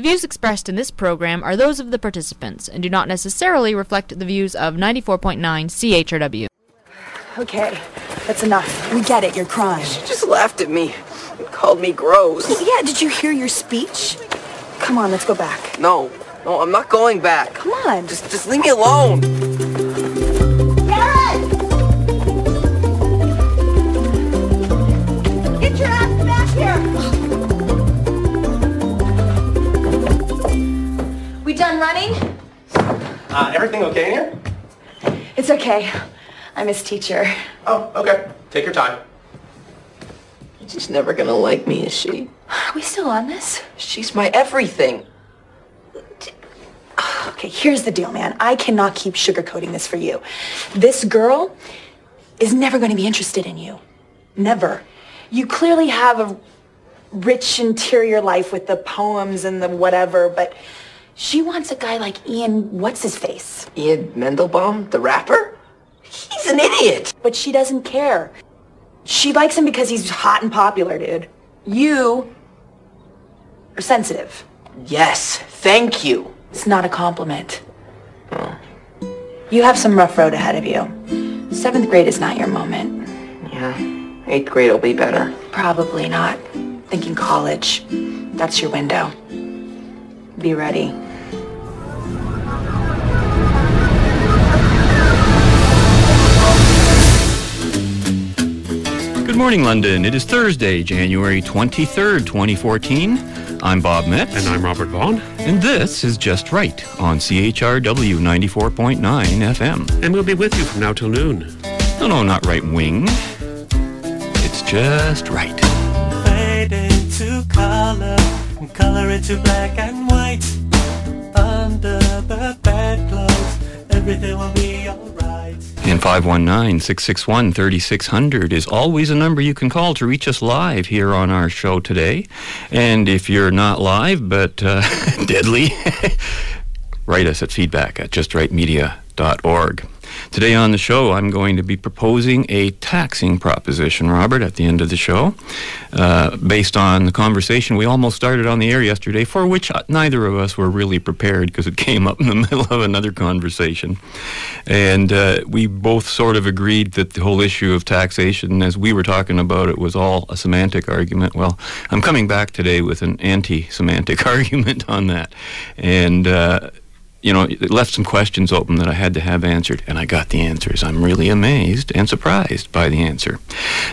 The views expressed in this program are those of the participants and do not necessarily reflect the views of 94.9 CHRW. Okay, that's enough. We get it, you're crying. She just laughed at me and called me gross. Yeah, did you hear your speech? Come on, let's go back. No, no, I'm not going back. Come on. Just, just leave me alone. Running? Uh, everything okay in here? It's okay. I miss teacher. Oh, okay. Take your time. She's never gonna like me, is she? Are we still on this? She's my everything. Okay, here's the deal, man. I cannot keep sugarcoating this for you. This girl is never going to be interested in you. Never. You clearly have a rich interior life with the poems and the whatever, but she wants a guy like Ian, what's his face? Ian Mendelbaum, the rapper? He's an idiot. But she doesn't care. She likes him because he's hot and popular, dude. You are sensitive. Yes, thank you. It's not a compliment. You have some rough road ahead of you. Seventh grade is not your moment. Yeah, eighth grade will be better. Probably not. Thinking college. That's your window. Be ready. Morning, London. It is Thursday, January 23rd, 2014. I'm Bob Metz. And I'm Robert Vaughn. And this is Just Right on CHRW 94.9 FM. And we'll be with you from now till noon. No, no, not right wing. It's just right. Fade into color and color into black and white. Under the bedclothes, everything will be alright. And 519-661-3600 is always a number you can call to reach us live here on our show today. And if you're not live, but uh, deadly, write us at feedback at justrightmedia.org. Today on the show, I'm going to be proposing a taxing proposition, Robert, at the end of the show, uh, based on the conversation we almost started on the air yesterday, for which neither of us were really prepared because it came up in the middle of another conversation. And uh, we both sort of agreed that the whole issue of taxation, as we were talking about it, was all a semantic argument. Well, I'm coming back today with an anti semantic argument on that. And uh, you know, it left some questions open that I had to have answered, and I got the answers. I'm really amazed and surprised by the answer.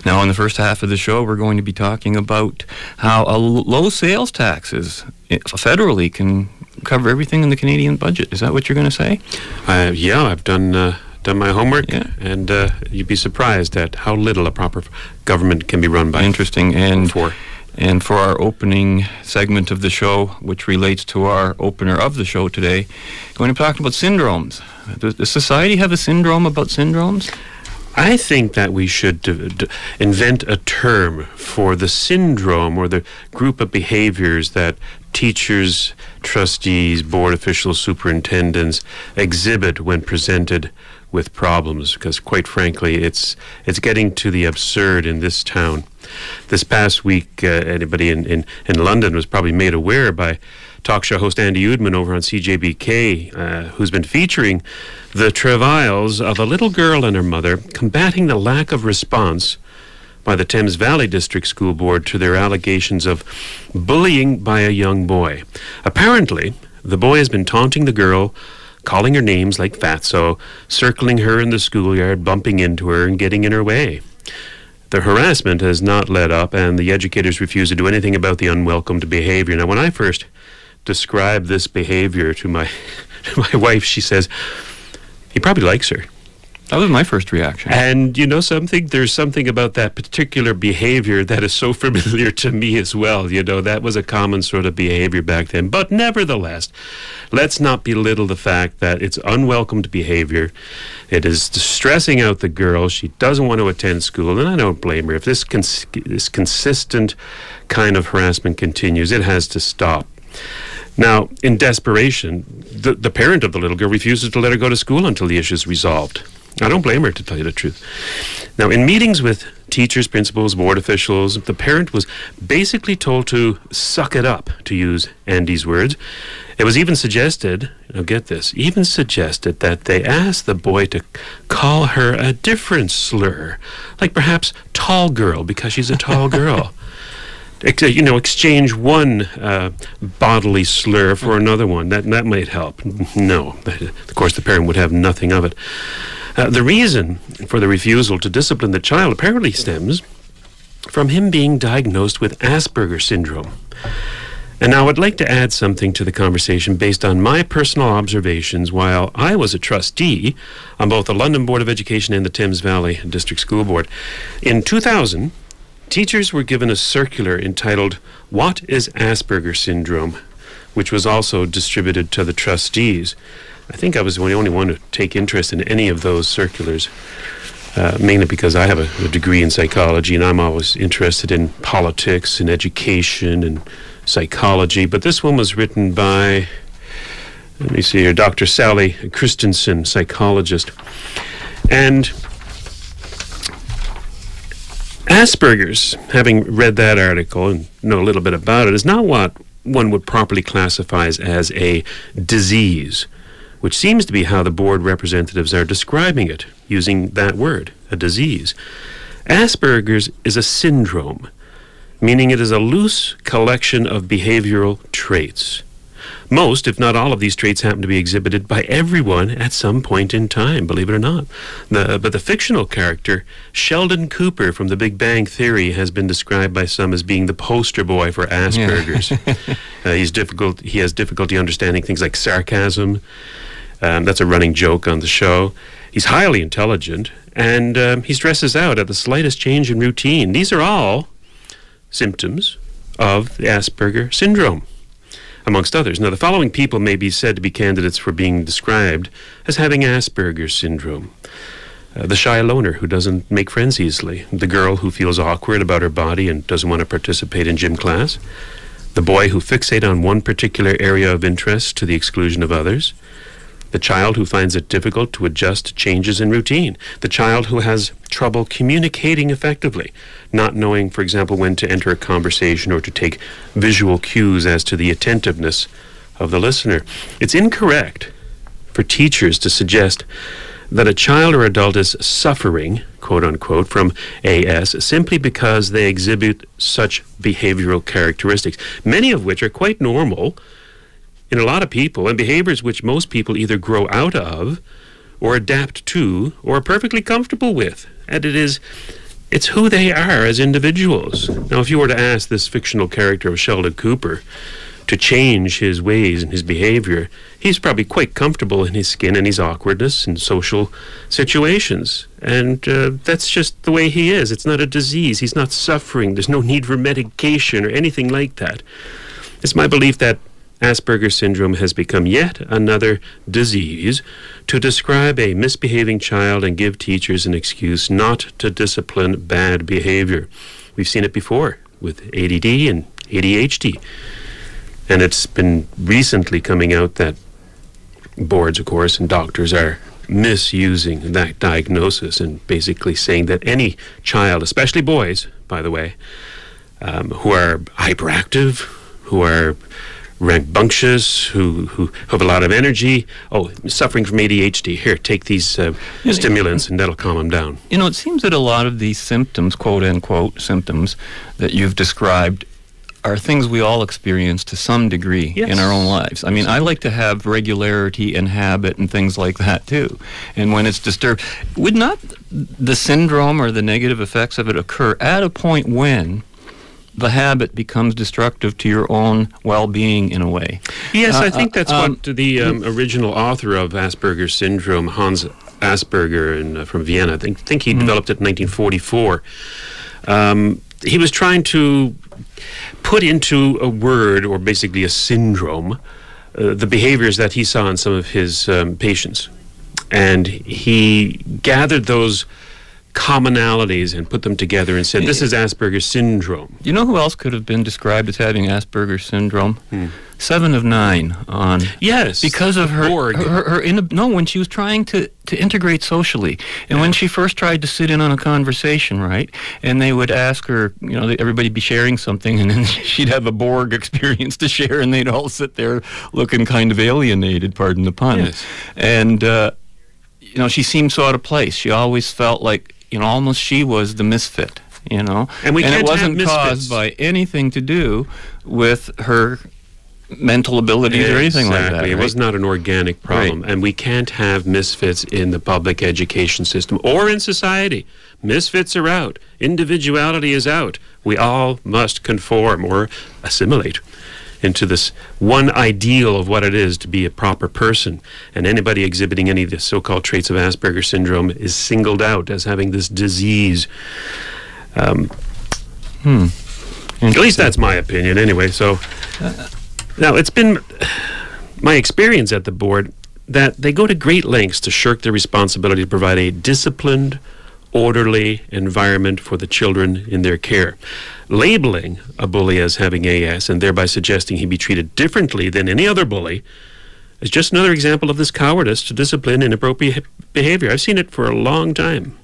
Now, in the first half of the show, we're going to be talking about how a low sales taxes eh, federally can cover everything in the Canadian budget. Is that what you're going to say? Uh, yeah, I've done uh, done my homework, Yeah. and uh, you'd be surprised at how little a proper government can be run by. Interesting. And For. And for our opening segment of the show, which relates to our opener of the show today, going to be talking about syndromes. Does, does society have a syndrome about syndromes? I think that we should d- d- invent a term for the syndrome or the group of behaviors that teachers, trustees, board officials, superintendents exhibit when presented with problems because quite frankly it's it's getting to the absurd in this town this past week uh, anybody in, in, in London was probably made aware by talk show host Andy Oudman over on CJBK uh, who's been featuring the travails of a little girl and her mother combating the lack of response by the Thames Valley District School Board to their allegations of bullying by a young boy. Apparently, the boy has been taunting the girl, calling her names like fatso, circling her in the schoolyard, bumping into her, and getting in her way. The harassment has not let up, and the educators refuse to do anything about the unwelcomed behavior. Now, when I first described this behavior to my, to my wife, she says, he probably likes her. That was my first reaction. And you know something? There's something about that particular behavior that is so familiar to me as well. You know, that was a common sort of behavior back then. But nevertheless, let's not belittle the fact that it's unwelcomed behavior. It is stressing out the girl. She doesn't want to attend school, and I don't blame her. If this, cons- this consistent kind of harassment continues, it has to stop. Now, in desperation, the, the parent of the little girl refuses to let her go to school until the issue is resolved. I don't blame her, to tell you the truth. Now, in meetings with teachers, principals, board officials, the parent was basically told to suck it up, to use Andy's words. It was even suggested, now get this, even suggested that they ask the boy to call her a different slur, like perhaps tall girl, because she's a tall girl. Ex- you know, exchange one uh, bodily slur for another one. That that might help. No, of course, the parent would have nothing of it. Uh, the reason for the refusal to discipline the child apparently stems from him being diagnosed with Asperger syndrome. And now I'd like to add something to the conversation based on my personal observations while I was a trustee on both the London Board of Education and the Thames Valley District School Board. In 2000, teachers were given a circular entitled What is Asperger Syndrome, which was also distributed to the trustees. I think I was the only one to take interest in any of those circulars, uh, mainly because I have a, a degree in psychology and I'm always interested in politics and education and psychology. But this one was written by, let me see here, Dr. Sally Christensen, psychologist. And Asperger's, having read that article and know a little bit about it, is not what one would properly classify as, as a disease, which seems to be how the board representatives are describing it, using that word, a disease. Asperger's is a syndrome, meaning it is a loose collection of behavioral traits. Most, if not all, of these traits happen to be exhibited by everyone at some point in time, believe it or not. The, but the fictional character, Sheldon Cooper from The Big Bang Theory, has been described by some as being the poster boy for Asperger's. uh, he's difficult. He has difficulty understanding things like sarcasm. Um, that's a running joke on the show. He's highly intelligent, and um, he stresses out at the slightest change in routine. These are all symptoms of the Asperger syndrome amongst others. Now, the following people may be said to be candidates for being described as having Asperger's syndrome. Uh, the shy loner who doesn't make friends easily, the girl who feels awkward about her body and doesn't want to participate in gym class, the boy who fixates on one particular area of interest to the exclusion of others, the child who finds it difficult to adjust to changes in routine, the child who has trouble communicating effectively, not knowing, for example, when to enter a conversation or to take visual cues as to the attentiveness of the listener. It's incorrect for teachers to suggest that a child or adult is suffering, quote unquote, from AS simply because they exhibit such behavioral characteristics, many of which are quite normal in a lot of people and behaviors which most people either grow out of or adapt to or are perfectly comfortable with. And it is it's who they are as individuals. Now if you were to ask this fictional character of Sheldon Cooper to change his ways and his behavior, he's probably quite comfortable in his skin and his awkwardness in social situations. And uh, that's just the way he is. It's not a disease. He's not suffering. There's no need for medication or anything like that. It's my belief that Asperger's syndrome has become yet another disease to describe a misbehaving child and give teachers an excuse not to discipline bad behavior. We've seen it before with ADD and ADHD. And it's been recently coming out that boards, of course, and doctors are misusing that diagnosis and basically saying that any child, especially boys, by the way, um, who are hyperactive, who are rambunctious, who, who have a lot of energy. Oh, suffering from ADHD. Here, take these uh, stimulants and that'll calm them down. You know, it seems that a lot of these symptoms, quote unquote, symptoms that you've described are things we all experience to some degree Yes. in our own lives. I mean, I like to have regularity and habit and things like that too. And when it's disturbed, would not the syndrome or the negative effects of it occur at a point when the habit becomes destructive to your own well-being in a way? Yes, Uh, I think uh, that's um, what the um, original author of Asperger's syndrome, Hans Asperger, in, uh, from Vienna, I think, think he developed it in 1944. Um, he was trying to put into a word, or basically a syndrome, uh, the behaviors that he saw in some of his um, patients. And he gathered those commonalities and put them together and said, this is Asperger's syndrome. You know who else could have been described as having Asperger's syndrome? seven of nine on Yes, because of her Borg. her, her, her in, no when she was trying to to integrate socially and when she first tried to sit in on a conversation right and they would ask her you know everybody be sharing something and then she'd have a Borg experience to share and they'd all sit there looking kind of alienated pardon the pun Yes. and uh, you know she seemed so out of place she always felt like you know almost she was the misfit you know And we it wasn't caused by anything to do with her mental abilities or anything like that Exactly. It right? was not an organic problem. And we can't have misfits in the public education system or in society. Misfits are out. Individuality is out. We all must conform or assimilate into this one ideal of what it is to be a proper person. And anybody exhibiting any of the so called traits of Asperger's syndrome is singled out as having this disease. Um, At least that's my opinion, anyway. So now it's been my experience at the board that they go to great lengths to shirk their responsibility to provide a disciplined, orderly environment for the children in their care. Labeling a bully as having AS and thereby suggesting he be treated differently than any other bully is just another example of this cowardice to discipline inappropriate behavior. I've seen it for a long time.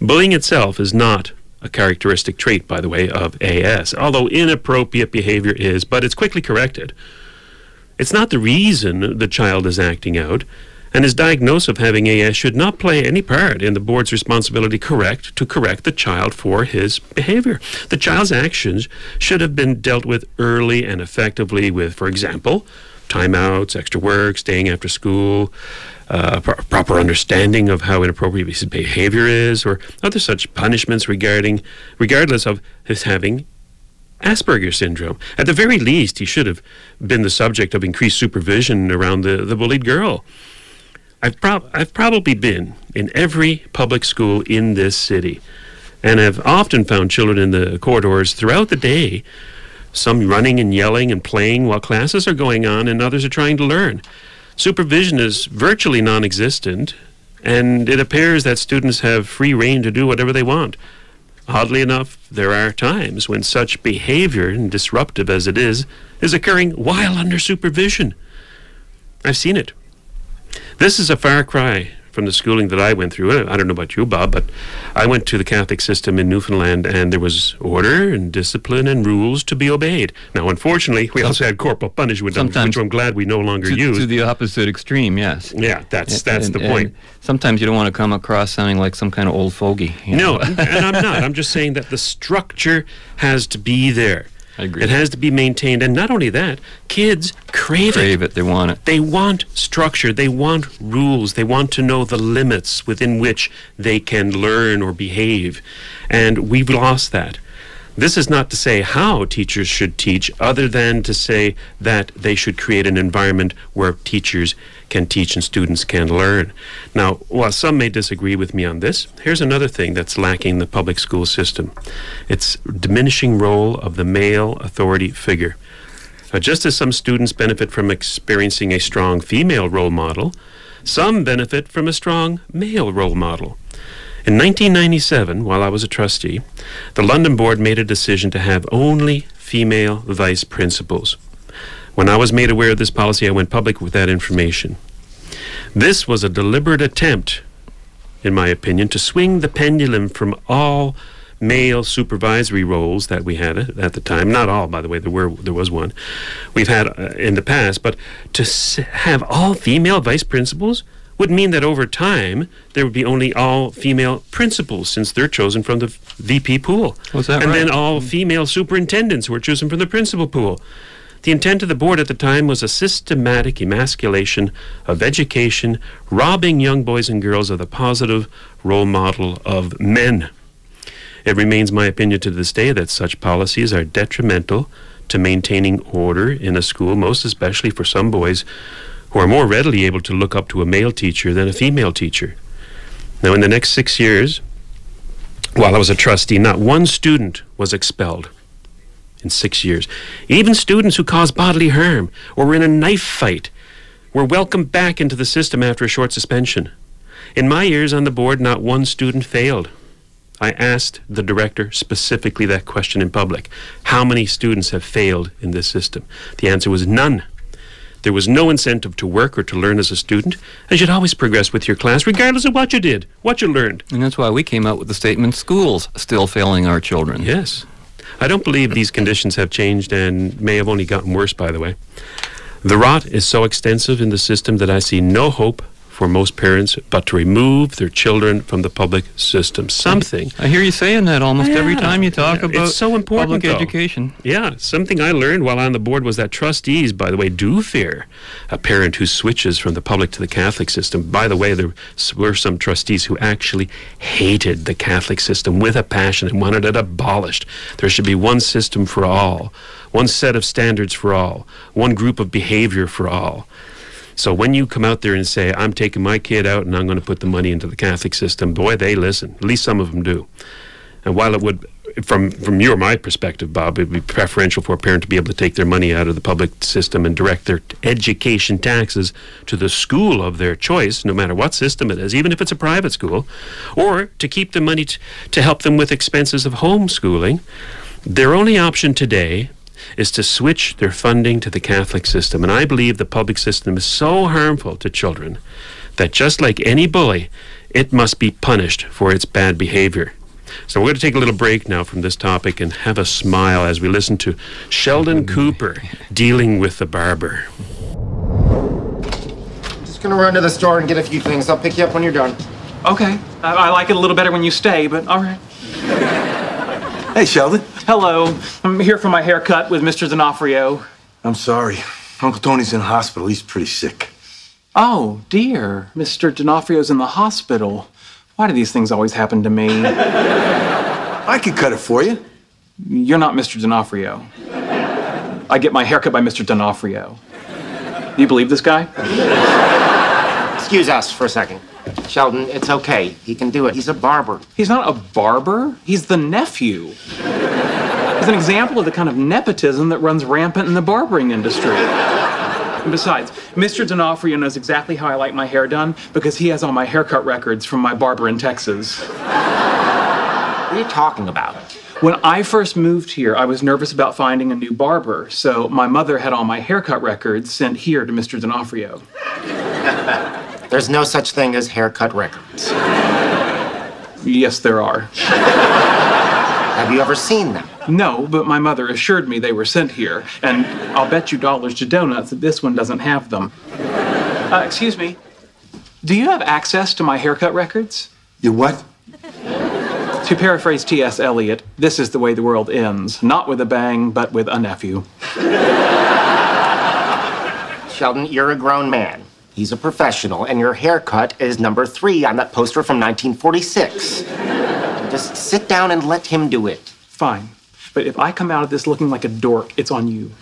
Bullying itself is not a characteristic trait, by the way, of AS, although inappropriate behavior is, but it's quickly corrected. It's not the reason the child is acting out, and his diagnosis of having AS should not play any part in the board's responsibility correct to correct the child for his behavior. The child's actions should have been dealt with early and effectively with, for example, timeouts, extra work, staying after school, uh, pro- proper understanding of how inappropriate his behavior is, or other such punishments regarding, regardless of his having Asperger's syndrome. At the very least, he should have been the subject of increased supervision around the, the bullied girl. I've, prob- I've probably been in every public school in this city and have often found children in the corridors throughout the day, some running and yelling and playing while classes are going on and others are trying to learn. Supervision is virtually non existent, and it appears that students have free rein to do whatever they want. Oddly enough, there are times when such behavior, disruptive as it is, is occurring while under supervision. I've seen it. This is a far cry from the schooling that I went through. I don't know about you, Bob, but I went to the Catholic system in Newfoundland, and there was order and discipline and rules to be obeyed. Now, unfortunately, we also had corporal punishment, Sometimes which I'm glad we no longer to, use. to the opposite extreme, yes. yeah, that's that's And- the point. sometimes you don't want to come across sounding like some kind of old fogey. you No, know? and I'm not. I'm just saying that the structure has to be there. I agree. It has to be maintained, and not only that, kids crave, crave it. They want it. They want structure. They want rules. They want to know the limits within which they can learn or behave. And we've lost that. This is not to say how teachers should teach, other than to say that they should create an environment where teachers can teach and students can learn. Now, while some may disagree with me on this, here's another thing that's lacking in the public school system it's diminishing role of the male authority figure. Uh, just as some students benefit from experiencing a strong female role model, some benefit from a strong male role model. In 1997, while I was a trustee, the London Board made a decision to have only female vice principals. When I was made aware of this policy, I went public with that information. This was a deliberate attempt, in my opinion, to swing the pendulum from all male supervisory roles that we had at the time. Not all, by the way. There were there was one we've had uh, in the past, but to s- have all female vice principals would mean that over time there would be only all female principals since they're chosen from the VP pool. Was that and then right? all female superintendents were chosen from the principal pool. The intent of the board at the time was a systematic emasculation of education, robbing young boys and girls of the positive role model of men. It remains my opinion to this day that such policies are detrimental to maintaining order in a school, most especially for some boys who are more readily able to look up to a male teacher than a female teacher. Now, in the next six years, while I was a trustee, not one student was expelled in six years. Even students who caused bodily harm or were in a knife fight were welcomed back into the system after a short suspension. In my years on the board, not one student failed. I asked the director specifically that question in public. How many students have failed in this system? The answer was none. There was no incentive to work or to learn as a student, as you'd always progress with your class, regardless of what you did, what you learned. And that's why we came out with the statement schools still failing our children. Yes. I don't believe these conditions have changed and may have only gotten worse, by the way. The rot is so extensive in the system that I see no hope for most parents but to remove their children from the public system. Something. I hear you saying that almost every time you talk Yeah, about it's so important, public though. education. Yeah, something I learned while on the board was that trustees, by the way, do fear a parent who switches from the public to the Catholic system. By the way, there were some trustees who actually hated the Catholic system with a passion and wanted it abolished. There should be one system for all, one set of standards for all, one group of behavior for all. So when you come out there and say, I'm taking my kid out and I'm going to put the money into the Catholic system, boy, they listen. At least some of them do. And while it would, from from your my perspective, Bob, it would be preferential for a parent to be able to take their money out of the public system and direct their education taxes to the school of their choice, no matter what system it is, even if it's a private school, or to keep the money t- to help them with expenses of homeschooling. Their only option today is to switch their funding to the Catholic system. And I believe the public system is so harmful to children that just like any bully, it must be punished for its bad behavior. So we're going to take a little break now from this topic and have a smile as we listen to Sheldon Cooper dealing with the barber. I'm just gonna run to the store and get a few things. I'll pick you up when you're done. Okay. I, I like it a little better when you stay, but all right. Hey, Sheldon. Hello. I'm here for my haircut with Mr. D'Onofrio. I'm sorry. Uncle Tony's in the hospital. He's pretty sick. Oh, dear. Mr. D'Onofrio's in the hospital. Why do these things always happen to me? I could cut it for you. You're not Mr. D'Onofrio. I get my haircut by Mr. D'Onofrio. Do you believe this guy? Excuse us for a second. Sheldon, it's okay. He can do it. He's a barber. He's not a barber. He's the nephew. He's an example of the kind of nepotism that runs rampant in the barbering industry. And besides, Mr. D'Onofrio knows exactly how I like my hair done because he has all my haircut records from my barber in Texas. What are you talking about? When I first moved here, I was nervous about finding a new barber, so my mother had all my haircut records sent here to Mr. D'Onofrio. There's no such thing as haircut records. Yes, there are. Have you ever seen them? No, but my mother assured me they were sent here, and I'll bet you dollars to donuts that this one doesn't have them. Uh, excuse me. Do you have access to my haircut records? You what? To paraphrase T.S. Eliot, this is the way the world ends. Not with a bang, but with a nephew. Sheldon, you're a grown man. He's a professional, and your haircut is number three on that poster from 1946. Just sit down and let him do it. Fine. But if I come out of this looking like a dork, it's on you.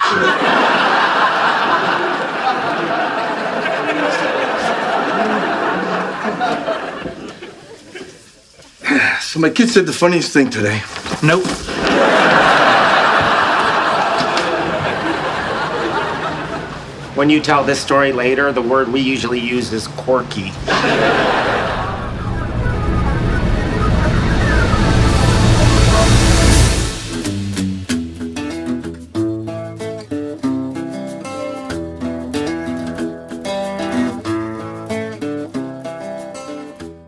So my kid said the funniest thing today. Nope. When you tell this story later, the word we usually use is quirky.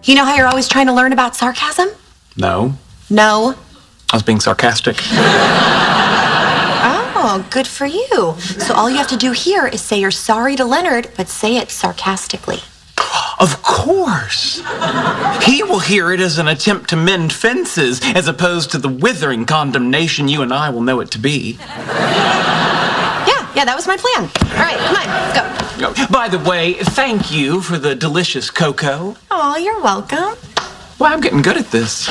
You know how you're always trying to learn about sarcasm? No. No. I was being sarcastic. Oh, good for you. So all you have to do here is say you're sorry to Leonard, but say it sarcastically. Of course. He will hear it as an attempt to mend fences, as opposed to the withering condemnation you and I will know it to be. Yeah, yeah, that was my plan. All right, come on, go. By the way, thank you for the delicious cocoa. Oh, you're welcome. Well, I'm getting good at this.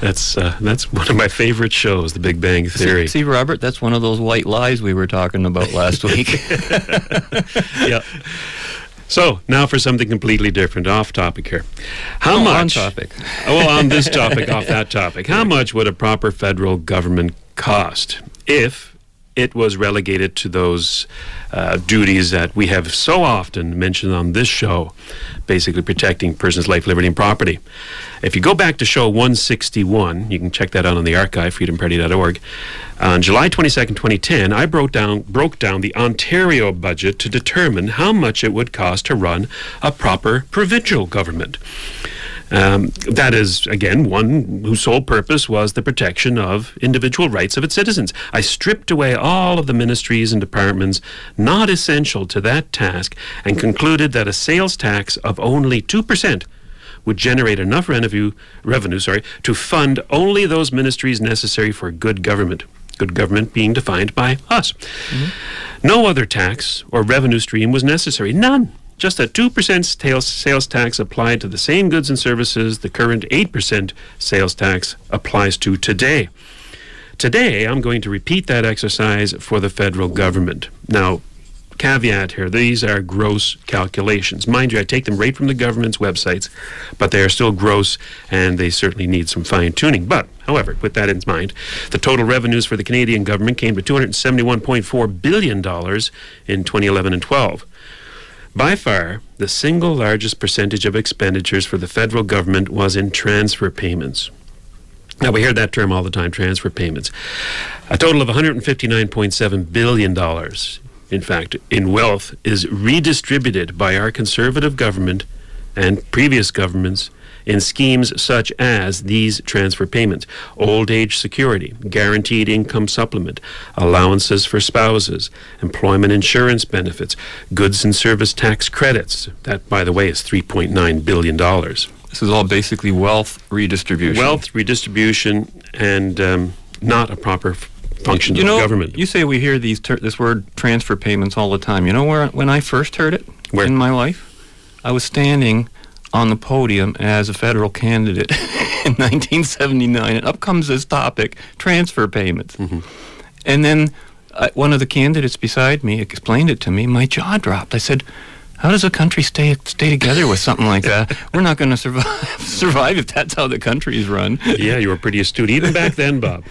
That's uh, that's one of my favorite shows, The Big Bang Theory. See, see, Robert, that's one of those white lies we were talking about last week. yeah. So now for something completely different, off topic here. How Oh, on much? topic. Oh, well, on this topic, off that topic. How much would a proper federal government cost if it was relegated to those uh, duties that we have so often mentioned on this show, basically protecting persons' life, liberty, and property. If you go back to show 161, you can check that out on the archive, freedomparty.org. On July 22nd, 2010, I broke down, broke down the Ontario budget to determine how much it would cost to run a proper provincial government. Um, that is, again, one whose sole purpose was the protection of individual rights of its citizens. I stripped away all of the ministries and departments not essential to that task and concluded that a sales tax of only 2% would generate enough revenue, revenue sorry, to fund only those ministries necessary for good government. Good government being defined by us. No other tax or revenue stream was necessary. None. Just a 2% sales, tax applied to the same goods and services the current 8% sales tax applies to today. Today, I'm going to repeat that exercise for the federal government. Now, caveat here these are gross calculations. Mind you, I take them right from the government's websites, but they are still gross and they certainly need some fine tuning. But, however, with that in mind, the total revenues for the Canadian government came to $271.4 billion in 2011 and 12. By far, the single largest percentage of expenditures for the federal government was in transfer payments. Now, we hear that term all the time transfer payments. A total of $159.7 billion, in fact, in wealth is redistributed by our conservative government and previous governments in schemes such as these transfer payments old age security, guaranteed income supplement, allowances for spouses, employment insurance benefits, goods and service tax credits. That, by the way, is $3.9 billion. This is all basically wealth redistribution. Wealth redistribution and um, not a proper function you of know, government. You say we hear these ter- this word transfer payments all the time. You know where when I first heard it Where? in my life, I was standing on the podium as a federal candidate in 1979, and up comes this topic: transfer payments. Mm-hmm. And then uh, one of the candidates beside me explained it to me. My jaw dropped. I said. How does a country stay stay together with something like that? We're not going to survive survive if that's how the country is run. yeah, you were pretty astute even back then, Bob.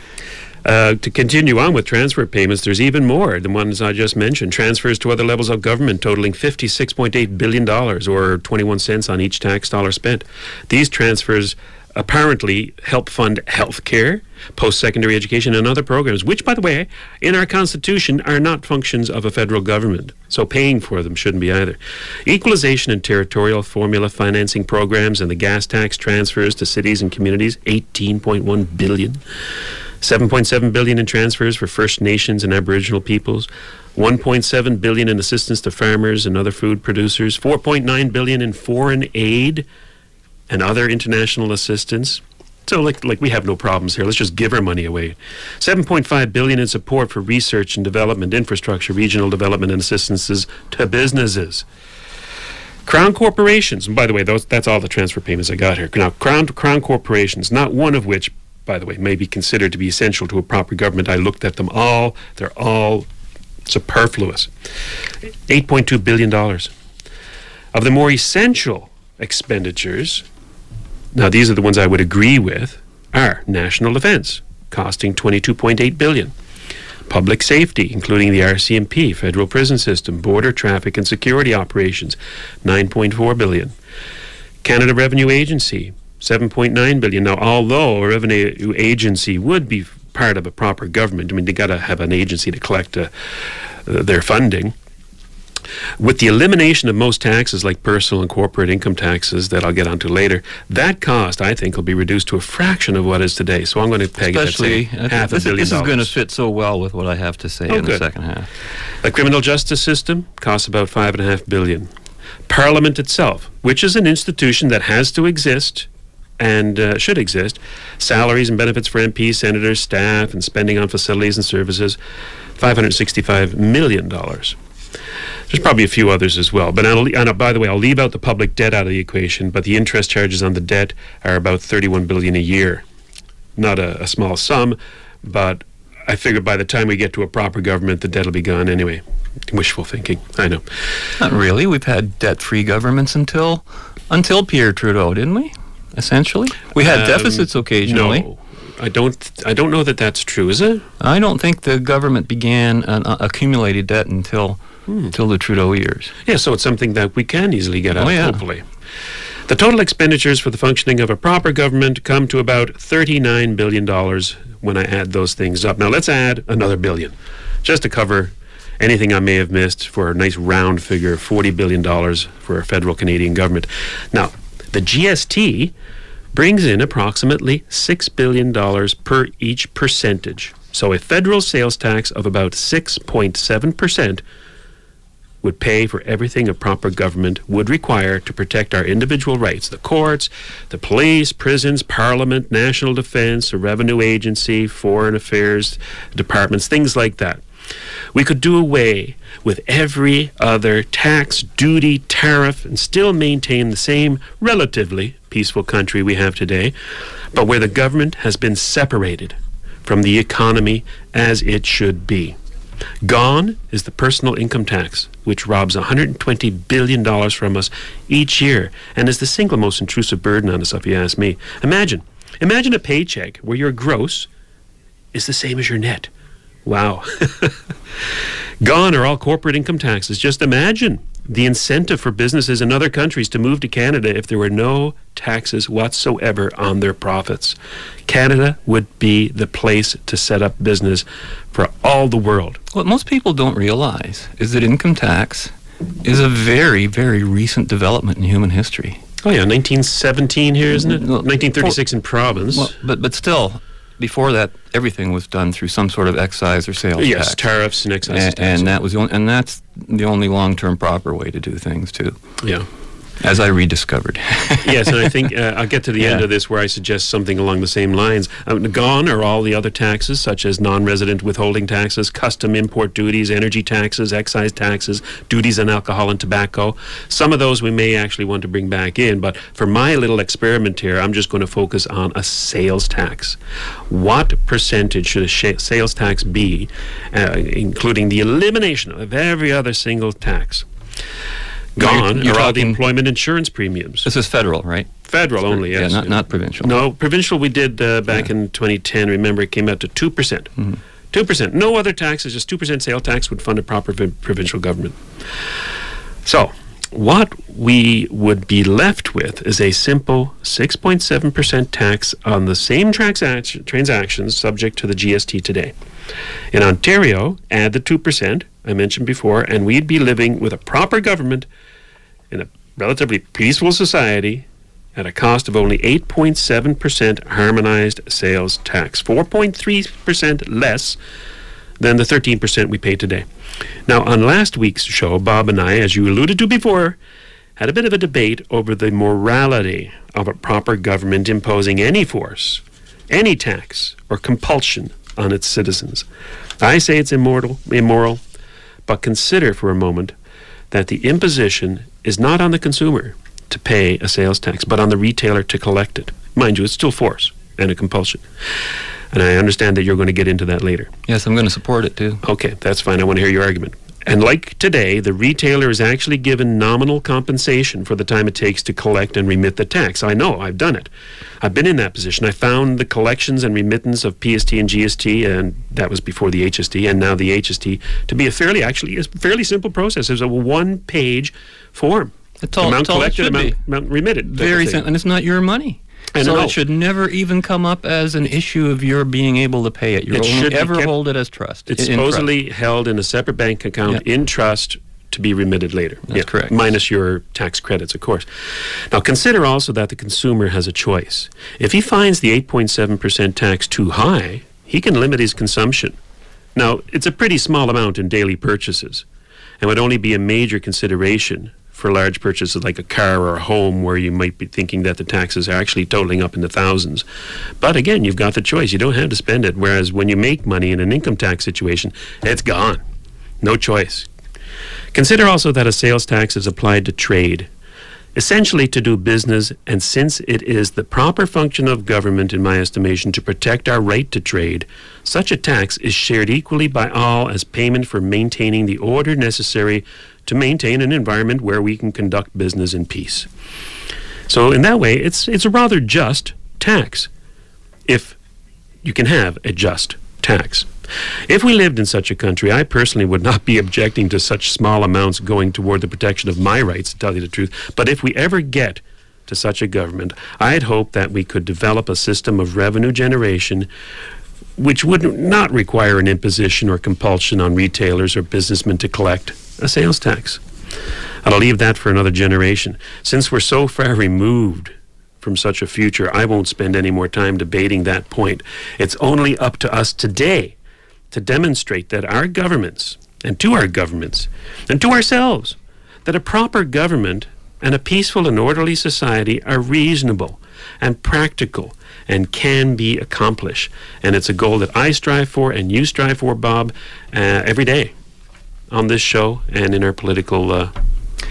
Uh, to continue on with transfer payments, there's even more. The ones I just mentioned transfers to other levels of government totaling $56.8 billion or 21 cents on each tax dollar spent. These transfers apparently help fund health care, post secondary education, and other programs, which, by the way, in our Constitution are not functions of a federal government. So paying for them shouldn't be either. Equalization and territorial formula financing programs and the gas tax transfers to cities and communities, 18.1 billion. 7.7 billion in transfers for First Nations and Aboriginal peoples, 1.7 billion in assistance to farmers and other food producers, 4.9 billion in foreign aid and other international assistance. So like like we have no problems here. Let's just give our money away. 7.5 billion in support for research and development, infrastructure, regional development and assistances to businesses. Crown corporations, and by the way, those that's all the transfer payments I got here. Now, crown crown corporations, not one of which, by the way, may be considered to be essential to a proper government. I looked at them all; they're all superfluous. Eight point two billion dollars of the more essential expenditures. Now, these are the ones I would agree with. Are national defense, costing 22.8 billion. public safety, including the RCMP, federal prison system, border traffic and security operations, 9.4 billion. Canada Revenue Agency, 7.9 billion. Now, although a revenue agency would be part of a proper government, I mean, they got to have an agency to collect uh, uh, their funding. With the elimination of most taxes like personal and corporate income taxes that I'll get onto later, that cost I think will be reduced to a fraction of what is today. So I'm going to peg Especially, it at half this, a billion this is going to fit so well with what I have to say Oh, in the second half. The criminal justice system costs about five and a half billion. Parliament itself, which is an institution that has to exist and uh, should exist, salaries and benefits for MPs, senators, staff, and spending on facilities and services, $565 million. There's probably a few others as well. But I'll, and uh, by the way, I'll leave out the public debt out of the equation, but the interest charges on the debt are about 31 billion a year. Not a, a small sum, but I figure by the time we get to a proper government, the debt will be gone anyway. Wishful thinking, I know. Not really. We've had debt-free governments until until Pierre Trudeau, didn't we? Essentially, we had Um, deficits occasionally. No, I don't. I don't know that that's true. Is it? I don't think the government began an uh, accumulated debt until until the Trudeau years. Yeah, so it's something that we can easily get out. Oh, yeah. Hopefully. The total expenditures for the functioning of a proper government come to about $39 billion when I add those things up. Now let's add another billion just to cover anything I may have missed for a nice round figure $40 billion for a federal Canadian government. Now, the GST brings in approximately $6 billion per each percentage. So a federal sales tax of about 6.7% would pay for everything a proper government would require to protect our individual rights the courts, the police, prisons, parliament, national defense, a revenue agency, foreign affairs departments, things like that. We could do away with every other tax, duty, tariff, and still maintain the same relatively peaceful country we have today, but where the government has been separated from the economy as it should be. Gone is the personal income tax, which robs $120 billion from us each year and is the single most intrusive burden on us, if you ask me. Imagine, imagine a paycheck where your gross is the same as your net. Wow. Gone are all corporate income taxes. Just imagine the incentive for businesses in other countries to move to Canada if there were no taxes whatsoever on their profits. Canada would be the place to set up business for all the world. What most people don't realize is that income tax is a very, very recent development in human history. Oh yeah, 1917 here, isn't it? 1936 in province. Well, but but still, before that, everything was done through some sort of excise or sales yes, tax. tariffs and excise and, tax. and that was the only, and that's the only long-term proper way to do things too. Yeah. As I rediscovered. yes, and I think uh, I'll get to the end of this where I suggest something along the same lines. Um, gone are all the other taxes, such as non resident withholding taxes, custom import duties, energy taxes, excise taxes, duties on alcohol and tobacco. Some of those we may actually want to bring back in, but for my little experiment here, I'm just going to focus on a sales tax. What percentage should a sh- sales tax be, uh, including the elimination of every other single tax? You're- Gone you're are all the employment insurance premiums. This is federal, right? Federal only, Yeah, yes. not, not provincial. No, provincial we did uh, back in 2010. Remember, it came out to 2%. percent Mm-hmm. 2%. No other taxes, just 2% sale tax would fund a proper vi- provincial government. So, what we would be left with is a simple 6.7% tax on the same transac- transactions subject to the GST today. In Ontario, add the 2% I mentioned before, and we'd be living with a proper government in a relatively peaceful society at a cost of only 8.7% harmonized sales tax, 4.3% less than the 13% we pay today. Now, on last week's show, Bob and I, as you alluded to before, had a bit of a debate over the morality of a proper government imposing any force, any tax, or compulsion on its citizens. I say it's immortal, immoral, but consider for a moment that the imposition is not on the consumer to pay a sales tax, but on the retailer to collect it. Mind you, it's still force and a compulsion. And I understand that you're going to get into that later. Yes, I'm going to support it too. Okay, that's fine. I want to hear your argument. And like today, the retailer is actually given nominal compensation for the time it takes to collect and remit the tax. I know, I've done it. I've been in that position. I found the collections and remittance of PST and GST, and that was before the HST, and now the HST, to be a fairly, actually, a fairly simple process. It was a one-page form. That's all- amount that's all collected, amount, amount remitted. Very simple, and it's not your money. I so it should never even come up as an issue of your being able to pay it. You It should ever kept- hold it as trust. It's in trust. supposedly held in a separate bank account in trust to be remitted later. That's correct. Minus your tax credits, of course. Now, consider also that the consumer has a choice. If he finds the 8.7% tax too high, he can limit his consumption. Now, it's a pretty small amount in daily purchases and would only be a major consideration for large purchases like a car or a home where you might be thinking that the taxes are actually totaling up in the thousands. But again, you've got the choice. You don't have to spend it. Whereas when you make money in an income tax situation, it's gone. No choice. Consider also that a sales tax is applied to trade, essentially to do business, and since it is the proper function of government, in my estimation, to protect our right to trade, such a tax is shared equally by all as payment for maintaining the order necessary to maintain an environment where we can conduct business in peace. So in that way, it's it's a rather just tax. If you can have a just tax. If we lived in such a country, I personally would not be objecting to such small amounts going toward the protection of my rights, to tell you the truth. But if we ever get to such a government, I'd hope that we could develop a system of revenue generation which would not require an imposition or compulsion on retailers or businessmen to collect a sales tax. I'll leave that for another generation. Since we're so far removed from such a future, I won't spend any more time debating that point. It's only up to us today to demonstrate that our governments, and to our governments, and to ourselves, that a proper government and a peaceful and orderly society are reasonable and practical and can be accomplished. And it's a goal that I strive for and you strive for, Bob, uh, every day on this show and in our political uh,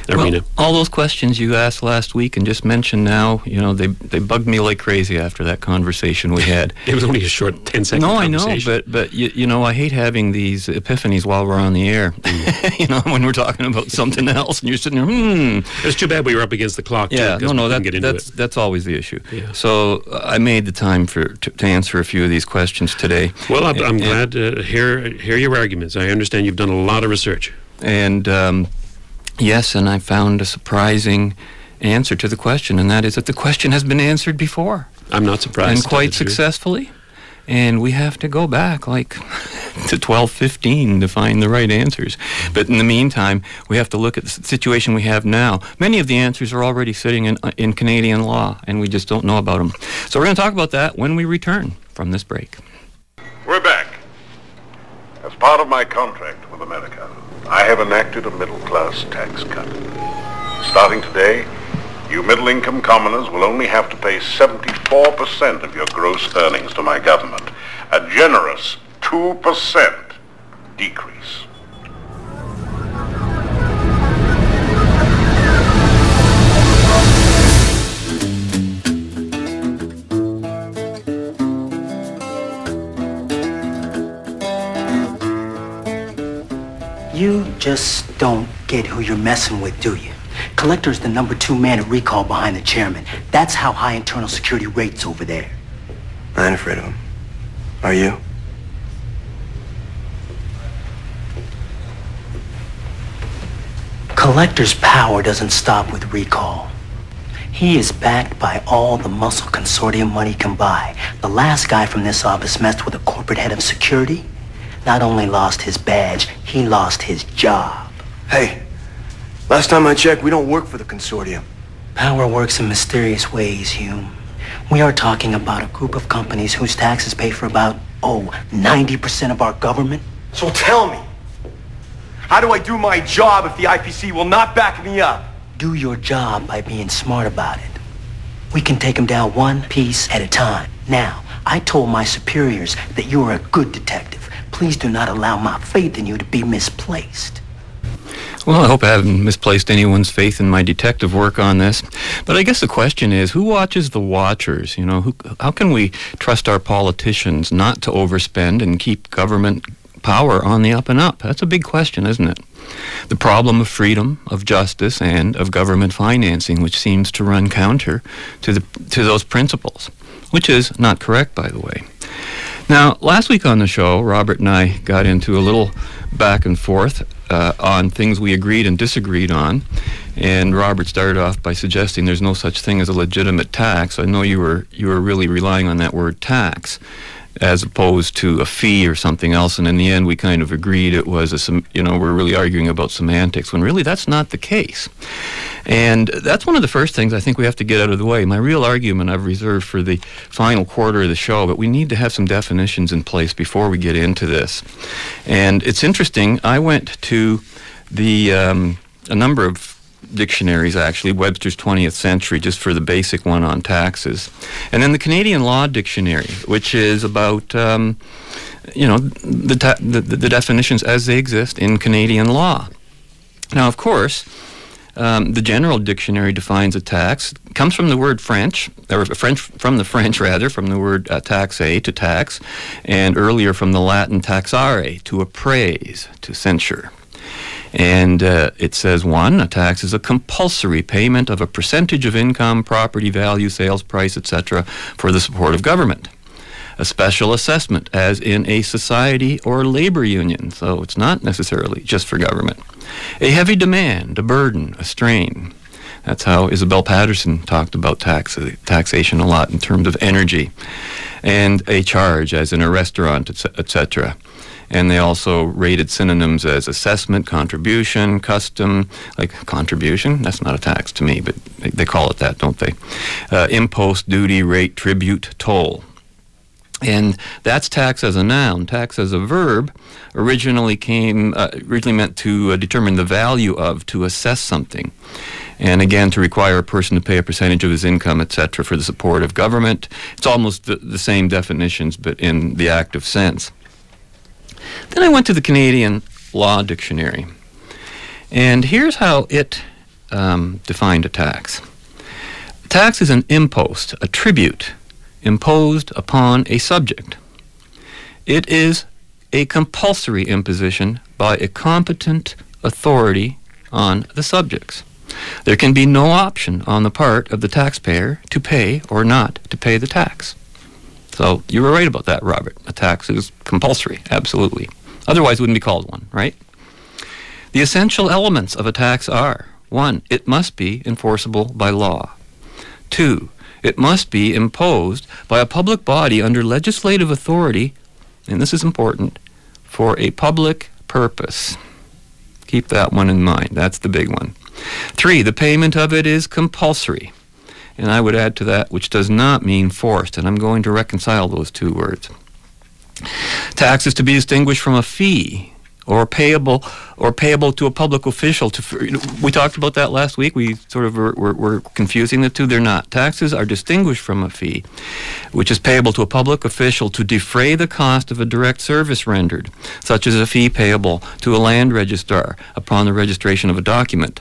arena. Well, all those questions you asked last week and just mentioned now, you know, they they bugged me like crazy after that conversation we had. it was only a short 10 second No, I know, but but you, you know, I hate having these epiphanies while we're on the air. Mm. you know, when we're talking about something else and you're sitting there, hmm. It's too bad we were up against the clock. too, no, no, that, that's it. that's always the issue. Yeah. So uh, I made the time for to, to answer a few of these questions today. Well, I'm, I'm glad to hear hear your arguments. I understand you've done a lot of research. And um, yes, and I found a surprising answer to the question, and that is that the question has been answered before. I'm not surprised. And quite you the truth. successfully. And we have to go back like to 1215 to find the right answers. But in the meantime, we have to look at the situation we have now. Many of the answers are already sitting in, uh, in Canadian law, and we just don't know about them. So we're going to talk about that when we return from this break. We're back. As part of my contract with America, I have enacted a middle-class tax cut. Starting today, you middle-income commoners will only have to pay 74% of your gross earnings to my government. A generous 2% decrease. You just don't get who you're messing with, do you? Collector's the number two man at Rekall behind the chairman. That's how high internal security rates over there. I ain't afraid of him. Are you? Collector's power doesn't stop with Rekall. He is backed by all the muscle consortium money can buy. The last guy from this office messed with a corporate head of security. Not only lost his badge, he lost his job. Hey, last time I checked, we don't work for the consortium. Power works in mysterious ways, Hume. We are talking about a group of companies whose taxes pay for about, oh, 90% of our government. So tell me, how do I do my job if the IPC will not back me up? Do your job by being smart about it. We can take them down one piece at a time. Now, I told my superiors that you are a good detective. Please do not allow my faith in you to be misplaced. Well, I hope I haven't misplaced anyone's faith in my detective work on this. But I guess the question is, who watches the watchers? You know, who, how can we trust our politicians not to overspend and keep government power on the up and up? That's a big question, isn't it? The problem of freedom, of justice, and of government financing, which seems to run counter to the to those principles, which is not correct, by the way. Now, last week on the show, Robert and I got into a little back and forth uh, on things we agreed and disagreed on. And Robert started off by suggesting there's no such thing as a legitimate tax. I know you were you were really relying on that word tax as opposed to a fee or something else. And in the end, we kind of agreed it was a you know we're really arguing about semantics when really that's not the case. And that's one of the first things I think we have to get out of the way. My real argument I've reserved for the final quarter of the show, but we need to have some definitions in place before we get into this. And it's interesting, I went to the um, a number of dictionaries actually, Webster's 20th Century, just for the basic one on taxes, and then the Canadian Law Dictionary, which is about um, you know the, ta- the the definitions as they exist in Canadian law. Now, of course. Um, the general dictionary defines a tax. Comes from the word French, or French from the French rather, from the word uh, taxe to tax, and earlier from the Latin taxare to appraise, to censure. And uh, it says one, a tax is a compulsory payment of a percentage of income, property value, sales price, etc., for the support of government. a special assessment, as in a society or labor union, so it's not necessarily just for government. A heavy demand, a burden, a strain. That's how Isabel Paterson talked about tax, taxation a lot in terms of energy. And a charge, as in a restaurant, etc. And they also rated synonyms as assessment, contribution, custom, like contribution. That's not a tax to me, but they, they call it that, don't they? Uh, impost, duty, rate, tribute, toll. And that's tax as a noun. Tax as a verb originally came, uh, originally meant to uh, determine the value of, to assess something and again to require a person to pay a percentage of his income, etc., for the support of government. It's almost the, the same definitions, but in the active sense. Then I went to the Canadian Law Dictionary, and here's how it um, defined a tax. Tax is an impost, a tribute imposed upon a subject. It is a compulsory imposition by a competent authority on the subjects. There can be no option on the part of the taxpayer to pay or not to pay the tax. So you were right about that, Robert. A tax is compulsory, absolutely. Otherwise, it wouldn't be called one, right? The essential elements of a tax are one, it must be enforceable by law. Two, it must be imposed by a public body under legislative authority, and this is important, for a public purpose. Keep that one in mind. That's the big one. Three, the payment of it is compulsory. And I would add to that, which does not mean forced, and I'm going to reconcile those two words. Tax is to be distinguished from a fee or payable or payable to a public official to we talked about that last week. We sort of were, were, were, confusing the two. They're not. Taxes are distinguished from a fee which is payable to a public official to defray the cost of a direct service rendered such as a fee payable to a land registrar upon the registration of a document.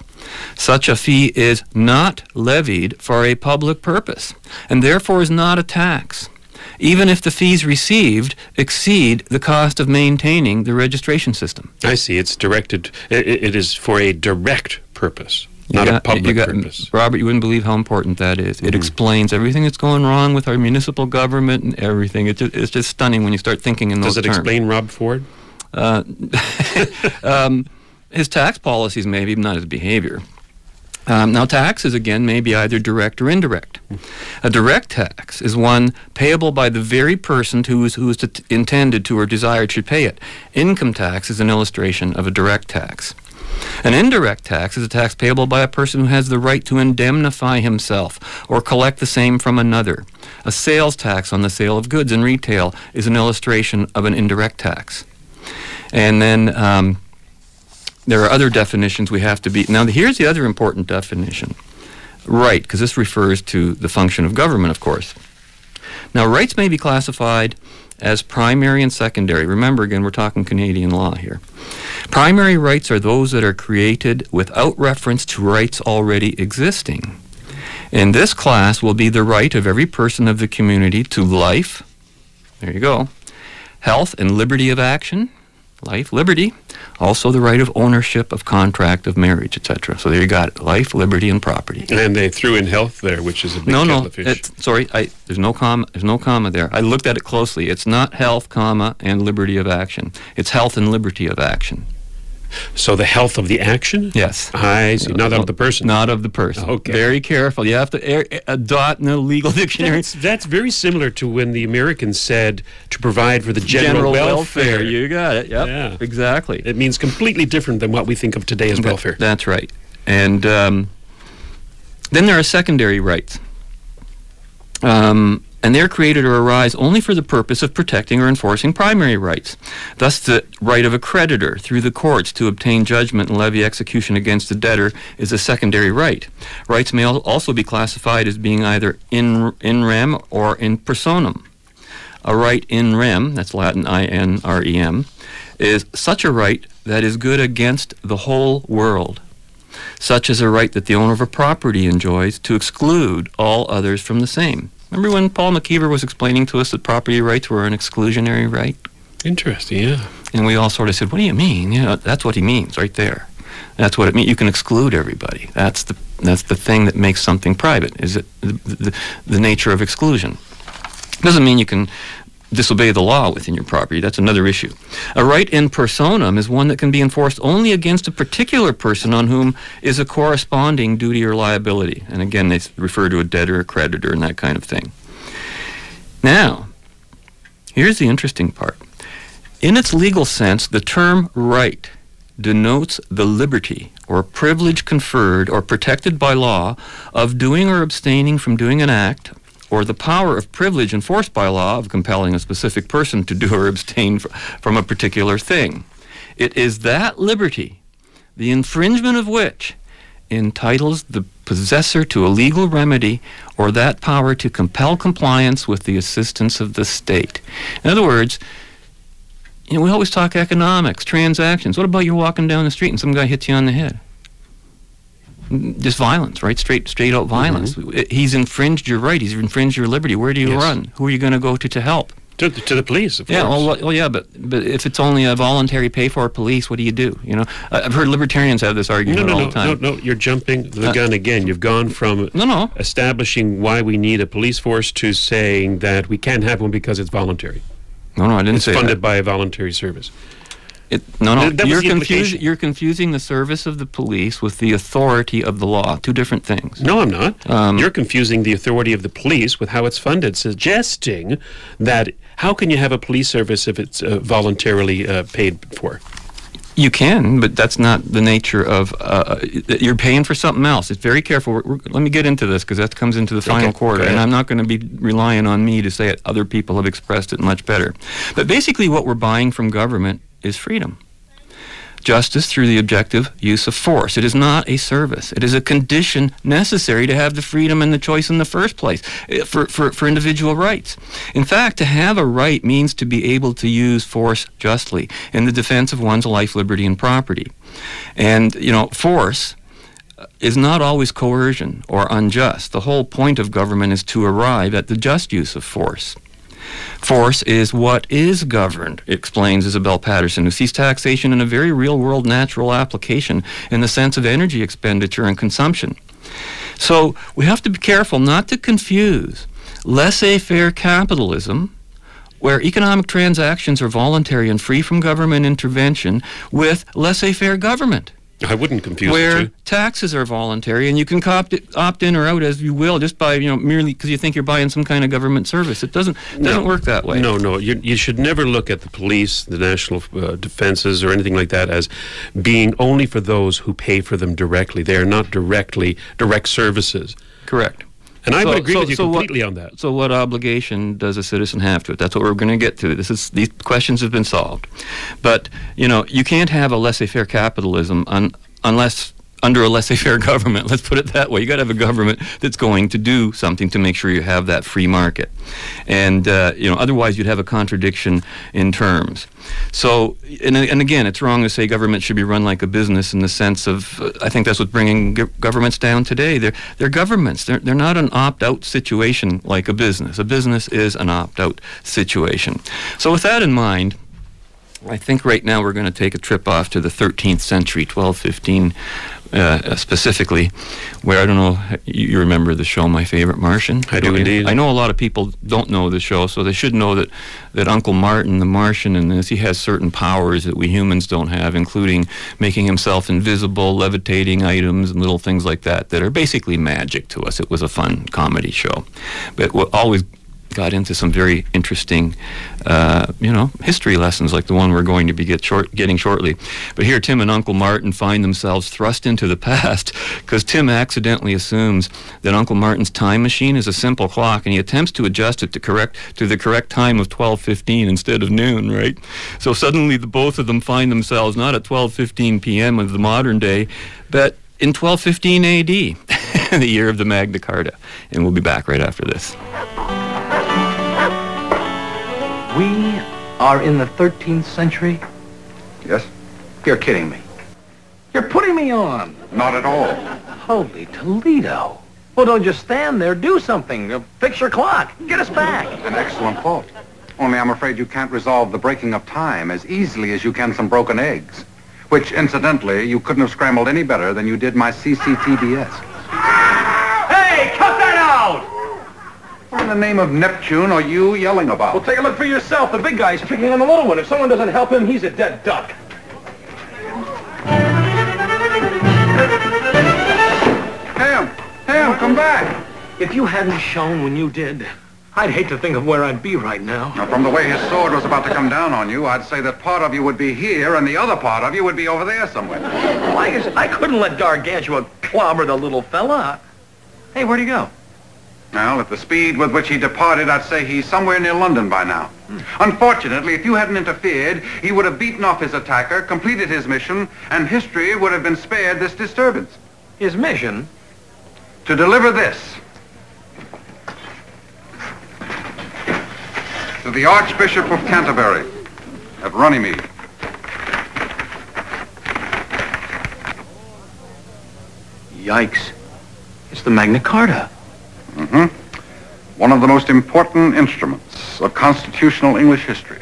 Such a fee is not levied for a public purpose and therefore is not a tax even if the fees received exceed the cost of maintaining the registration system. I see. It's directed, it, it is for a direct purpose. Not got, a public got, purpose. Robert, you wouldn't believe how important that is. Mm-hmm. It explains everything that's going wrong with our municipal government and everything. It's just, it's just stunning when you start thinking in those terms. Does it terms. explain Rob Ford? Uh, um, his tax policies, maybe, not his behavior. Um, now, taxes, again, may be either direct or indirect. A direct tax is one payable by the very person who is, who is t- intended to or desired should pay it. Income tax is an illustration of a direct tax. An indirect tax is a tax payable by a person who has the right to indemnify himself or collect the same from another. A sales tax on the sale of goods in retail is an illustration of an indirect tax. And then um, there are other definitions we have to be. Now, here's the other important definition right, because this refers to the function of government, of course. Now, rights may be classified as primary and secondary. Remember, again, we're talking Canadian law here. Primary rights are those that are created without reference to rights already existing. In this class will be the right of every person of the community to life, there you go, health and liberty of action, life, liberty, also the right of ownership of contract of marriage, etc. So there you got it, life, liberty, and property. And they threw in health there, which is a big no, no. sorry, I, there's no comma. There's no comma there. I looked at it closely. It's not health, comma, and liberty of action. It's health and liberty of action. So the health of the action? Yes. I see. Not of the person. Not of the person. Okay. Very careful. You have to air, a dot in the legal dictionary. That's, that's, very similar to when the Americans said to provide for the general, general welfare. welfare. You got it. Yep. Yeah. Exactly. It means completely different than what we think of today as that, welfare. That's right. And um, then there are secondary rights. Um, and they're created or arise only for the purpose of protecting or enforcing primary rights. Thus, the right of a creditor through the courts to obtain judgment and levy execution against the debtor is a secondary right. Rights may also be classified as being either in, in rem or in personam. A right in rem, that's Latin I N R E M, is such a right that is good against the whole world, such as a right that the owner of a property enjoys to exclude all others from the same. Remember when Paul McKeever was explaining to us that property rights were an exclusionary right? Interesting, yeah. And we all sort of said, "What do you mean?" Yeah, that's what he means right there. That's what it means. You can exclude everybody. That's the that's the thing that makes something private. Is it the, the, the nature of exclusion? Doesn't mean you can disobey the law within your property. That's another issue. A right in personam is one that can be enforced only against a particular person on whom is a corresponding duty or liability. And again, they refer to a debtor, a creditor, and that kind of thing. Now, here's the interesting part. In its legal sense, the term right denotes the liberty or privilege conferred or protected by law of doing or abstaining from doing an act or the power of privilege enforced by law of compelling a specific person to do or abstain from a particular thing. It is that liberty, the infringement of which entitles the possessor to a legal remedy or that power to compel compliance with the assistance of the state. In other words, you know, we always talk economics, transactions. What about you walking down the street and some guy hits you on the head? Just violence, right? Straight, straight out violence. Mm-hmm. He's infringed your right. He's infringed your liberty. Where do you yes. run? Who are you going to go to to help? To, to the police, of yeah, course. well, well, yeah, but but if it's only a voluntary pay for police, what do you do? You know, I've heard libertarians have this argument no, no, all no, the time. No, no, you're jumping the uh, gun again. You've gone from no, no. establishing why we need a police force to saying that we can't have one because it's voluntary. No, no, I didn't it's say funded that. by a voluntary service. It, no, no, That- you're, you're confusing the service of the police with the authority of the law. Two different things. No, I'm not. Um, You're confusing the authority of the police with how it's funded, suggesting that how can you have a police service if it's uh, voluntarily uh, paid for? You can, but that's not the nature of. Uh, you're paying for something else. It's very careful. We're, we're, let me get into this because that comes into the final Okay, quarter, and. I'm not going to be relying on me to say it. Other people have expressed it much better. But basically, what we're buying from government is freedom. Justice through the objective use of force. It is not a service. It is a condition necessary to have the freedom and the choice in the first place eh, for, for, for individual rights. In fact, to have a right means to be able to use force justly in the defense of one's life, liberty, and property. And, you know, force uh, is not always coercion or unjust. The whole point of government is to arrive at the just use of force. Force is what is governed, explains Isabel Paterson, who sees taxation in a very real world natural application in the sense of energy expenditure and consumption. So we have to be careful not to confuse laissez faire capitalism, where economic transactions are voluntary and free from government intervention, with laissez faire government I wouldn't confuse where taxes are voluntary and you can opt, opt in or out as you will just by you know merely because you think you're buying some kind of government service it doesn't doesn't work that way No, no. You, you should never look at the police, the national uh, defenses, or anything like that as being only for those who pay for them directly. They are not directly direct services. correct And I So- would agree so- with you so what- completely on that. so what obligation does a citizen have to it? That's what we're going to get to. This is these questions have been solved. But you know you can't have a laissez-faire capitalism un, unless under a laissez-faire government. Let's put it that way. You got to have a government that's going to do something to make sure you have that free market. And uh, you know otherwise you'd have a contradiction in terms. So and, and again it's wrong to say government should be run like a business in the sense of uh, i think that's what's bringing go- governments down today. They're they're governments. They're, they're not an opt-out situation like a business. A business is an opt-out situation. So with that in mind I think right now we're going to take a trip off to the 13th century, 1215 uh, specifically, where I don't know, you, you remember the show My Favorite Martian? I do indeed. I know a lot of people don't know the show, so they should know that, that Uncle Martin, the Martian, and this, he has certain powers that we humans don't have, including making himself invisible, levitating items, and little things like that, that are basically magic to us. It was a fun comedy show. But what always got into some very interesting, uh, you know, history lessons like the one we're going to be get short, getting shortly. But here, Tim and Uncle Martin find themselves thrust into the past because Tim accidentally assumes that Uncle Martin's time machine is a simple clock, and he attempts to adjust it to correct to the correct time of 12:15 instead of noon. Right. So suddenly, the both of them find themselves not at 12:15 p.m. of the modern day, but in 1215 AD, the year of the Magna Carta. And we'll be back right after this. Are in the 13th century? Yes? You're kidding me. You're putting me on. Not at all. Holy Toledo. Well, don't just stand there. Do something. Uh, fix your clock. Get us back. An excellent thought. Only I'm afraid you can't resolve the breaking of time as easily as you can some broken eggs. Which, incidentally, you couldn't have scrambled any better than you did my CCTVS. Hey, cut that out! What in the name of Neptune are you yelling about? Well, take a look for yourself. The big guy's picking on the little one. If someone doesn't help him, he's a dead duck. Ham! Ham, come back! If you hadn't shown when you did, I'd hate to think of where I'd be right now. Now, from the way his sword was about to come down on you, I'd say that part of you would be here and the other part of you would be over there somewhere. Well, I guess I couldn't let Gargantua clobber the little fella. Hey, where'd he go? Now, at the speed with which he departed, I'd say he's somewhere near London by now. Unfortunately, if you hadn't interfered, he would have beaten off his attacker, completed his mission, and history would have been spared this disturbance. His mission? To deliver this. To the Archbishop of Canterbury at Runnymede. Yikes. It's the Magna Carta. Hmm One of the most important instruments of constitutional English history.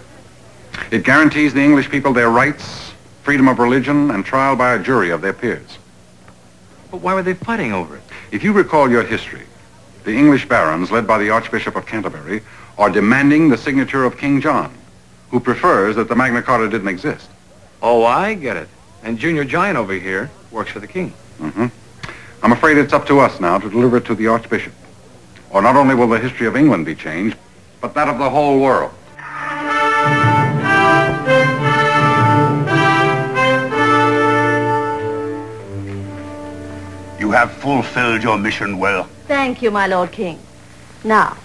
It guarantees the English people their rights, freedom of religion, and trial by a jury of their peers. But why were they fighting over it? If you recall your history, the English barons, led by the Archbishop of Canterbury, are demanding the signature of King John, who prefers that the Magna Carta didn't exist. Oh, I get it. And Junior Giant over here works for the king. Mm-hmm. I'm afraid it's up to us now to deliver it to the Archbishop. Or not only will the history of England be changed, but that of the whole world. You have fulfilled your mission well. Thank you, my Lord King. Now,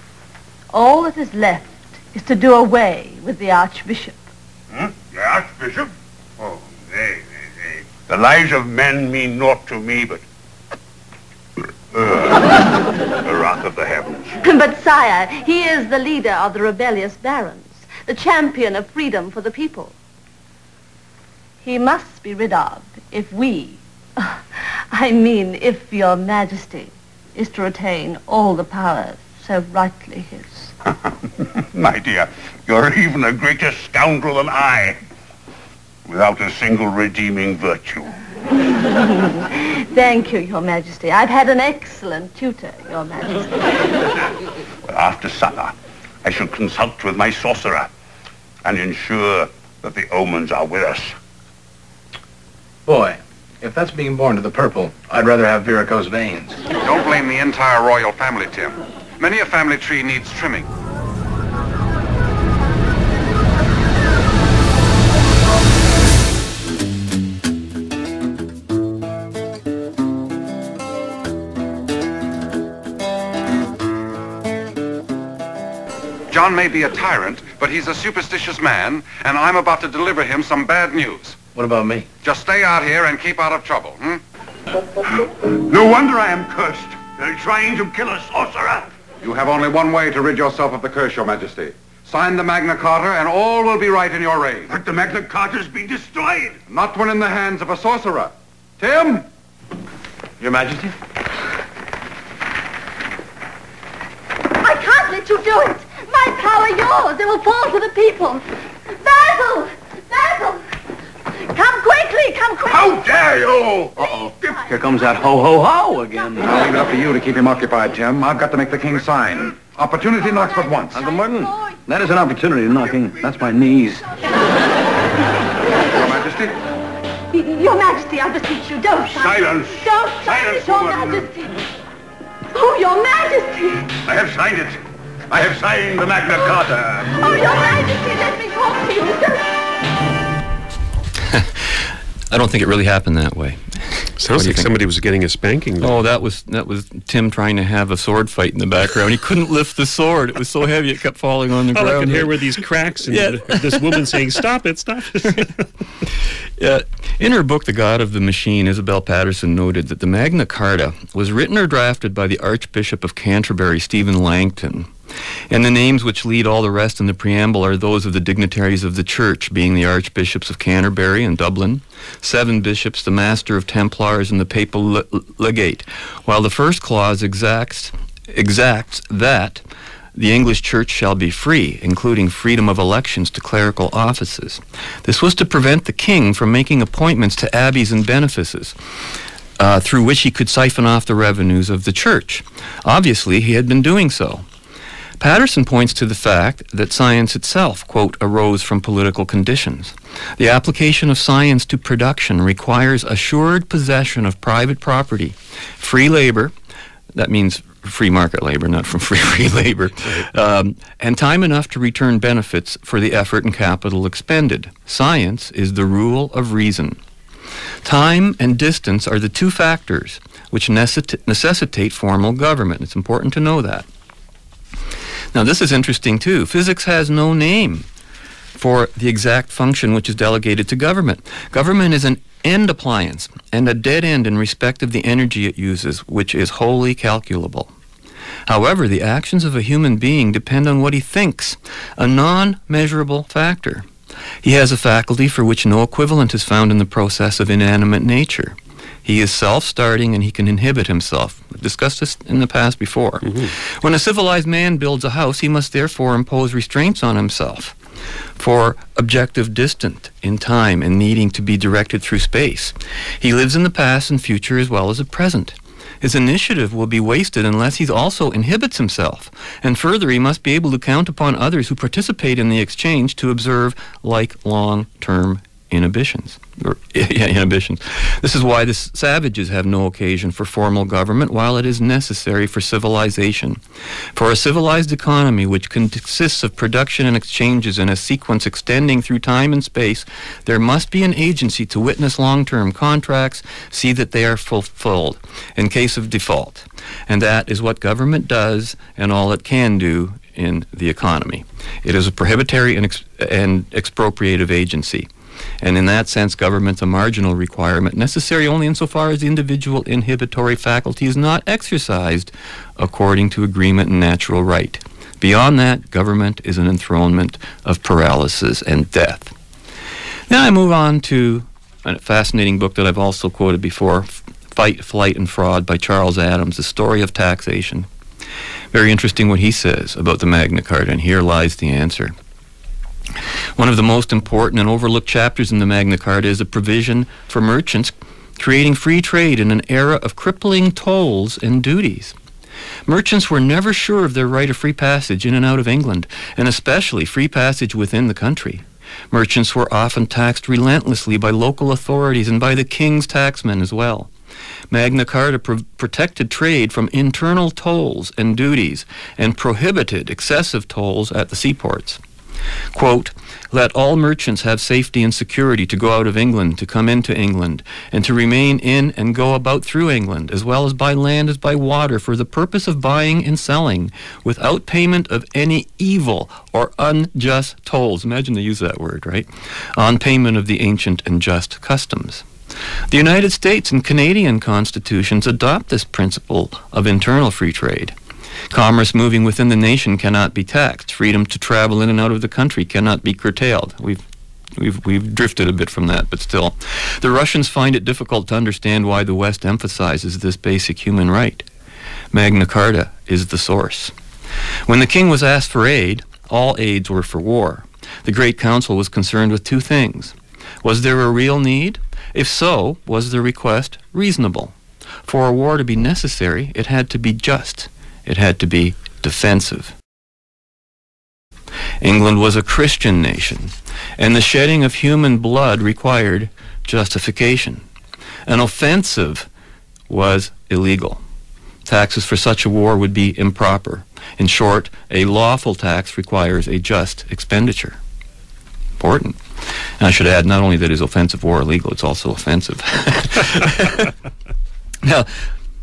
all that is left is to do away with the Archbishop. Hmm? The Archbishop? Oh, nay, nay, nay. The lives of men mean naught to me but uh, the wrath of the heavens. but, sire, he is the leader of the rebellious barons, the champion of freedom for the people. He must be rid of if we, I mean if your majesty, is to retain all the powers so rightly his. My dear, you're even a greater scoundrel than I, without a single redeeming virtue. Thank you, your majesty. I've had an excellent tutor, your majesty. Well, After supper, I shall consult with my sorcerer and ensure that the omens are with us. Boy, if that's being born to the purple, I'd rather have varicose veins. Don't blame the entire royal family, Tim. Many a family tree needs trimming. John may be a tyrant, but he's a superstitious man, and I'm about to deliver him some bad news. What about me? Just stay out here and keep out of trouble, hmm? No wonder I am cursed. They're trying to kill a sorcerer. You have only one way to rid yourself of the curse, your majesty. Sign the Magna Carta, and all will be right in your reign. But the Magna Carta's been destroyed. Not when in the hands of a sorcerer. Tim? Your majesty? I can't let you do it. My power yours. It will fall to the people. Basil! Basil! Come quickly, come quickly. How dare you! Uh-oh. Here comes that ho-ho-ho again. I'll leave it up to you to keep him occupied, Tim. I've got to make the king sign. Opportunity knocks but once. Uncle Martin, that is an opportunity knocking. That's my knees. Your Majesty? Your Majesty, I beseech you, don't sign Silence. it. Don't sign Silence, it, Your. Majesty. Oh, Your Majesty. I have signed it. I have signed the Magna Carta. Oh, Your Majesty, let me talk to you. I don't think it really happened that way. Sounds like think? somebody was getting a spanking. Oh, that was that was Tim trying to have a sword fight in the background. He couldn't lift the sword; it was so heavy it kept falling on the ground. All I ground. could hear were these cracks and Yeah. this woman saying, "Stop it, stop it." Yeah. In her book, The God of the Machine, Isabel Paterson noted that the Magna Carta was written or drafted by the Archbishop of Canterbury, Stephen Langton. And the names which lead all the rest in the preamble are those of the dignitaries of the church, being the Archbishops of Canterbury and Dublin, seven bishops, the Master of Templars, and the Papal le- Legate, while the first clause exacts, exacts that the English Church shall be free, including freedom of elections to clerical offices. This was to prevent the king from making appointments to abbeys and benefices. Uh, through which he could siphon off the revenues of the church. Obviously, he had been doing so. Paterson points to the fact that science itself, quote, arose from political conditions. The application of science to production requires assured possession of private property, free labor, that means free market labor, not from free free labor, um, and time enough to return benefits for the effort and capital expended. Science is the rule of reason. Time and distance are the two factors which necessi- necessitate formal government. It's important to know that. Now, this is interesting too. Physics has no name for the exact function which is delegated to government. Government is an end appliance and a dead end in respect of the energy it uses, which is wholly calculable. However, the actions of a human being depend on what he thinks, a non measurable factor. He has a faculty for which no equivalent is found in the process of inanimate nature. He is self starting and he can inhibit himself. We've discussed this in the past before. Mm-hmm. When a civilized man builds a house, he must therefore impose restraints on himself for objective distant in time and needing to be directed through space. He lives in the past and future as well as the present. His initiative will be wasted unless he also inhibits himself. And further, he must be able to count upon others who participate in the exchange to observe like long term inhibitions. Or, yeah, inhibitions. This is why the savages have no occasion for formal government, while it is necessary for civilization. For a civilized economy which consists of production and exchanges in a sequence extending through time and space, there must be an agency to witness long-term contracts, see that they are fulfilled in case of default. And that is what government does and all it can do in the economy. It is a prohibitory and, ex- and expropriative agency. And in that sense, government's a marginal requirement, necessary only insofar as the individual inhibitory faculty is not exercised according to agreement and natural right. Beyond that, government is an enthronement of paralysis and death. Now I move on to a fascinating book that I've also quoted before, Fight, Flight, and Fraud by Charles Adams, The Story of Taxation. Very interesting what he says about the Magna Carta, and here lies the answer. One of the most important and overlooked chapters in the Magna Carta is a provision for merchants creating free trade in an era of crippling tolls and duties. Merchants were never sure of their right of free passage in and out of England, and especially free passage within the country. Merchants were often taxed relentlessly by local authorities and by the king's taxmen as well. Magna Carta pro- protected trade from internal tolls and duties and prohibited excessive tolls at the seaports. Quote, let all merchants have safety and security to go out of England, to come into England, and to remain in and go about through England, as well as by land as by water, for the purpose of buying and selling, without payment of any evil or unjust tolls. Imagine they use that word, right? On payment of the ancient and just customs. The United States and Canadian constitutions adopt this principle of internal free trade. Commerce moving within the nation cannot be taxed. Freedom to travel in and out of the country cannot be curtailed. We've We've, we've drifted a bit from that, but still. The Russians find it difficult to understand why the West emphasizes this basic human right. Magna Carta is the source. When the king was asked for aid, all aids were for war. The Great Council was concerned with two things. Was there a real need? If so, was the request reasonable? For a war to be necessary, it had to be just. It had to be defensive. England was a Christian nation, and the shedding of human blood required justification. An offensive was illegal. Taxes for such a war would be improper. In short, a lawful tax requires a just expenditure. Important. And I should add not only that is offensive or illegal, it's also offensive. now,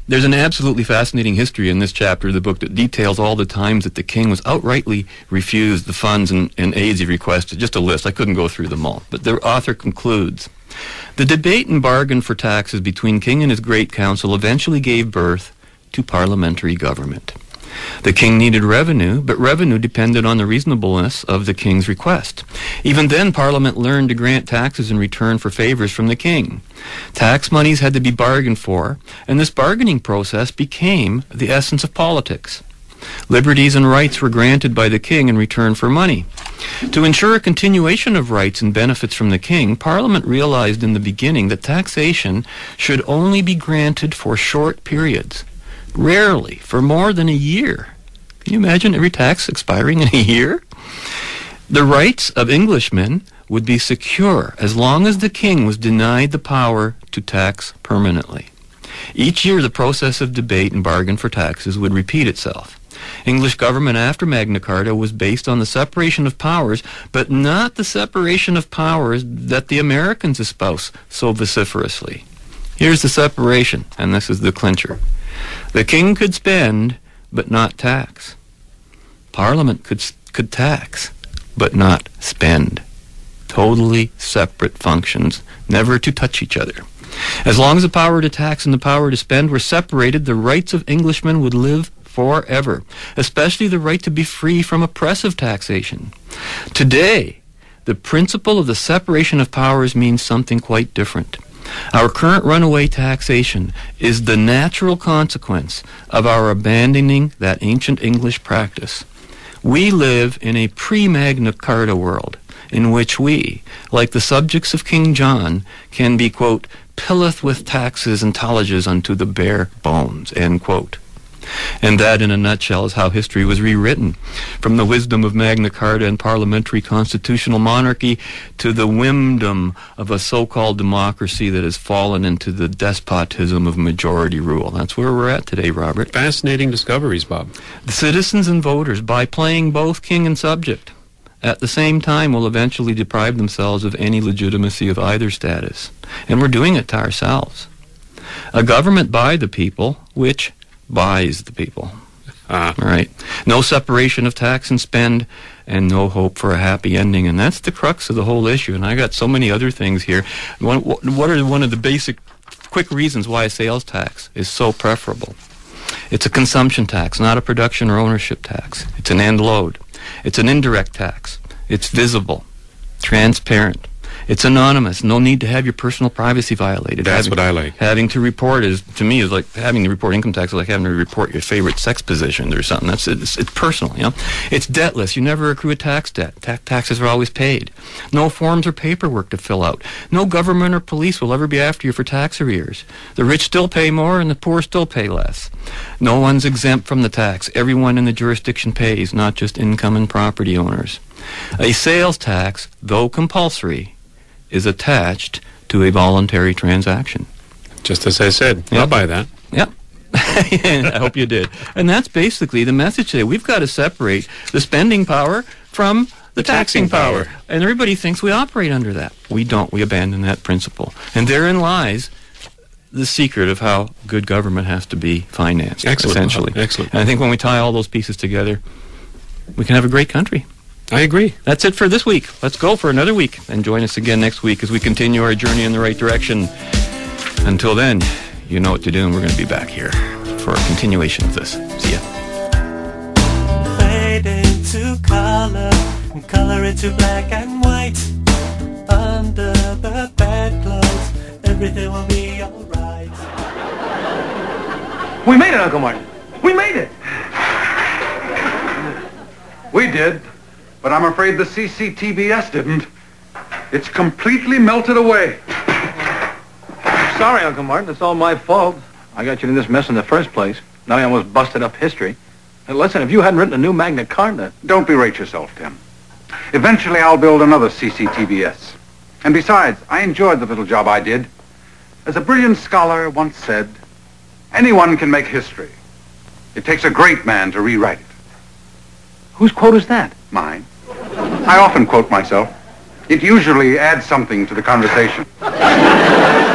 there's an absolutely fascinating history in this chapter of the book that details all the times that the king was outrightly refused the funds and, and aids he requested. Just a list. I couldn't go through them all. But the author concludes The debate and bargain for taxes between king and his great council eventually gave birth to parliamentary government. The king needed revenue, but revenue depended on the reasonableness of the king's request. Even then, Parliament learned to grant taxes in return for favors from the king. Tax monies had to be bargained for, and this bargaining process became the essence of politics. Liberties and rights were granted by the king in return for money. To ensure a continuation of rights and benefits from the king, Parliament realized in the beginning that taxation should only be granted for short periods rarely for more than a year. Can you imagine every tax expiring in a year? The rights of Englishmen would be secure as long as the king was denied the power to tax permanently. Each year, the process of debate and bargain for taxes would repeat itself. English government after Magna Carta was based on the separation of powers, but not the separation of powers that the Americans espouse so vociferously. Here's the separation, and this is the clincher. The king could spend, but not tax. Parliament could, could tax, but not spend. Totally separate functions, never to touch each other. As long as the power to tax and the power to spend were separated, the rights of Englishmen would live forever, especially the right to be free from oppressive taxation. Today, the principle of the separation of powers means something quite different. Our current runaway taxation is the natural consequence of our abandoning that ancient English practice. We live in a pre-Magna Carta world in which we, like the subjects of King John, can be, quote, pilleth with taxes and tallages unto the bare bones, end quote. And that, in a nutshell, is how history was rewritten. From the wisdom of Magna Carta and parliamentary constitutional monarchy to the whimdom of a so-called democracy that has fallen into the despotism of majority rule. That's where we're at today, Robert. Fascinating discoveries, Bob. The citizens and voters, by playing both king and subject, at the same time will eventually deprive themselves of any legitimacy of either status. And we're doing it to ourselves. A government by the people, which buys the people. Ah. Right. No separation of tax and spend, and no hope for a happy ending. And that's the crux of the whole issue. And I got so many other things here. One, what are one of the basic, quick reasons why a sales tax is so preferable? It's a consumption tax, not a production or ownership tax. It's an end load. It's an indirect tax. It's visible, transparent. It's anonymous. No need to have your personal privacy violated. That's Having- what I like. Having to report is, to me, is like having to report income tax is like having to report your favorite sex position or something. That's it's, it's personal, you know. It's debtless. You never accrue a tax debt. Ta- taxes are always paid. No forms or paperwork to fill out. No government or police will ever be after you for tax arrears. The rich still pay more and the poor still pay less. No one's exempt from the tax. Everyone in the jurisdiction pays, not just income and property owners. A sales tax, though compulsory, is attached to a voluntary transaction. Just as I said, I'll buy that. Yep. I hope you did. And that's basically the message today. We've got to separate the spending power from the, taxing, power. And everybody thinks we operate under that. We don't. We abandon that principle. And therein lies the secret of how good government has to be financed, Excellent. essentially. Excellent. And I think when we tie all those pieces together, we can have a great country. I agree. That's it for this week. Let's go for another week and join us again next week as we continue our journey in the right direction. Until then, you know what to do, and we're going to be back here for a continuation of this. See ya. Fade into color and color into black and white. Under the bedclothes, everything will be alright. We made it, Uncle Martin. We made it. We did, but I'm afraid the CCTVS didn't. It's completely melted away. Sorry, Uncle Martin. It's all my fault. I got you in this mess in the first place. Now I almost busted up history. And listen, if you hadn't written a new Magna Carta... Don't berate yourself, Tim. Eventually, I'll build another CCTVS. And besides, I enjoyed the little job I did. As a brilliant scholar once said, anyone can make history. It takes a great man to rewrite it. Whose quote is that? Mine. I often quote myself. It usually adds something to the conversation.